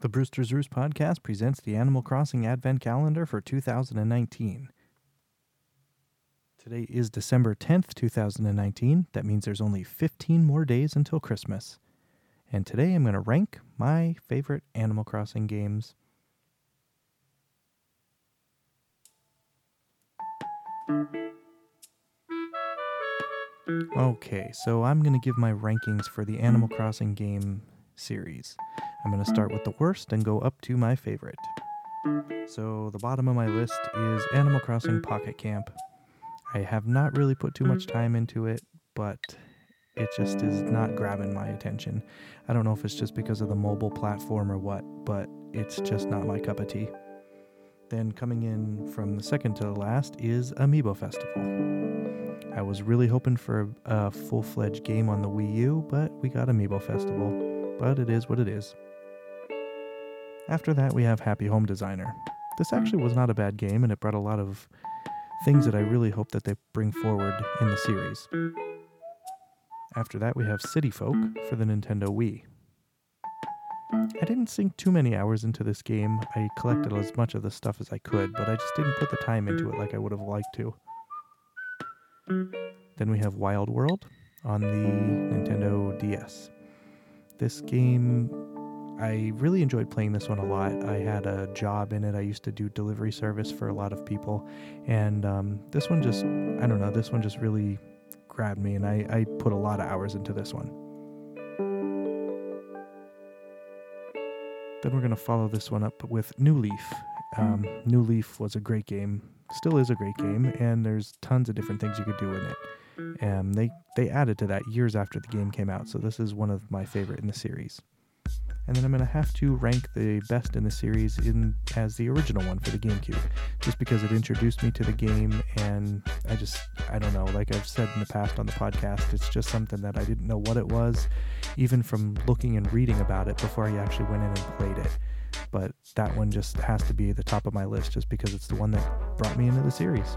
The Brewster's Roost podcast presents the Animal Crossing Advent Calendar for 2019. Today is December 10th, 2019. That means there's only 15 more days until Christmas. And today I'm going to rank my favorite Animal Crossing games. Okay, so I'm going to give my rankings for the Animal Crossing game series. I'm going to start with the worst and go up to my favorite. So, the bottom of my list is Animal Crossing Pocket Camp. I have not really put too much time into it, but it just is not grabbing my attention. I don't know if it's just because of the mobile platform or what, but it's just not my cup of tea. Then, coming in from the second to the last is Amiibo Festival. I was really hoping for a full fledged game on the Wii U, but we got Amiibo Festival. But it is what it is. After that, we have Happy Home Designer. This actually was not a bad game, and it brought a lot of things that I really hope that they bring forward in the series. After that, we have City Folk for the Nintendo Wii. I didn't sink too many hours into this game. I collected as much of the stuff as I could, but I just didn't put the time into it like I would have liked to. Then we have Wild World on the Nintendo DS. This game, I really enjoyed playing this one a lot. I had a job in it. I used to do delivery service for a lot of people. And um, this one just, I don't know, this one just really grabbed me, and I, I put a lot of hours into this one. Then we're going to follow this one up with New Leaf. Um, New Leaf was a great game, still is a great game, and there's tons of different things you could do in it. And they they added to that years after the game came out, so this is one of my favorite in the series. And then I'm gonna have to rank the best in the series in as the original one for the GameCube, just because it introduced me to the game, and I just I don't know, like I've said in the past on the podcast, it's just something that I didn't know what it was, even from looking and reading about it before I actually went in and played it. But that one just has to be the top of my list, just because it's the one that brought me into the series.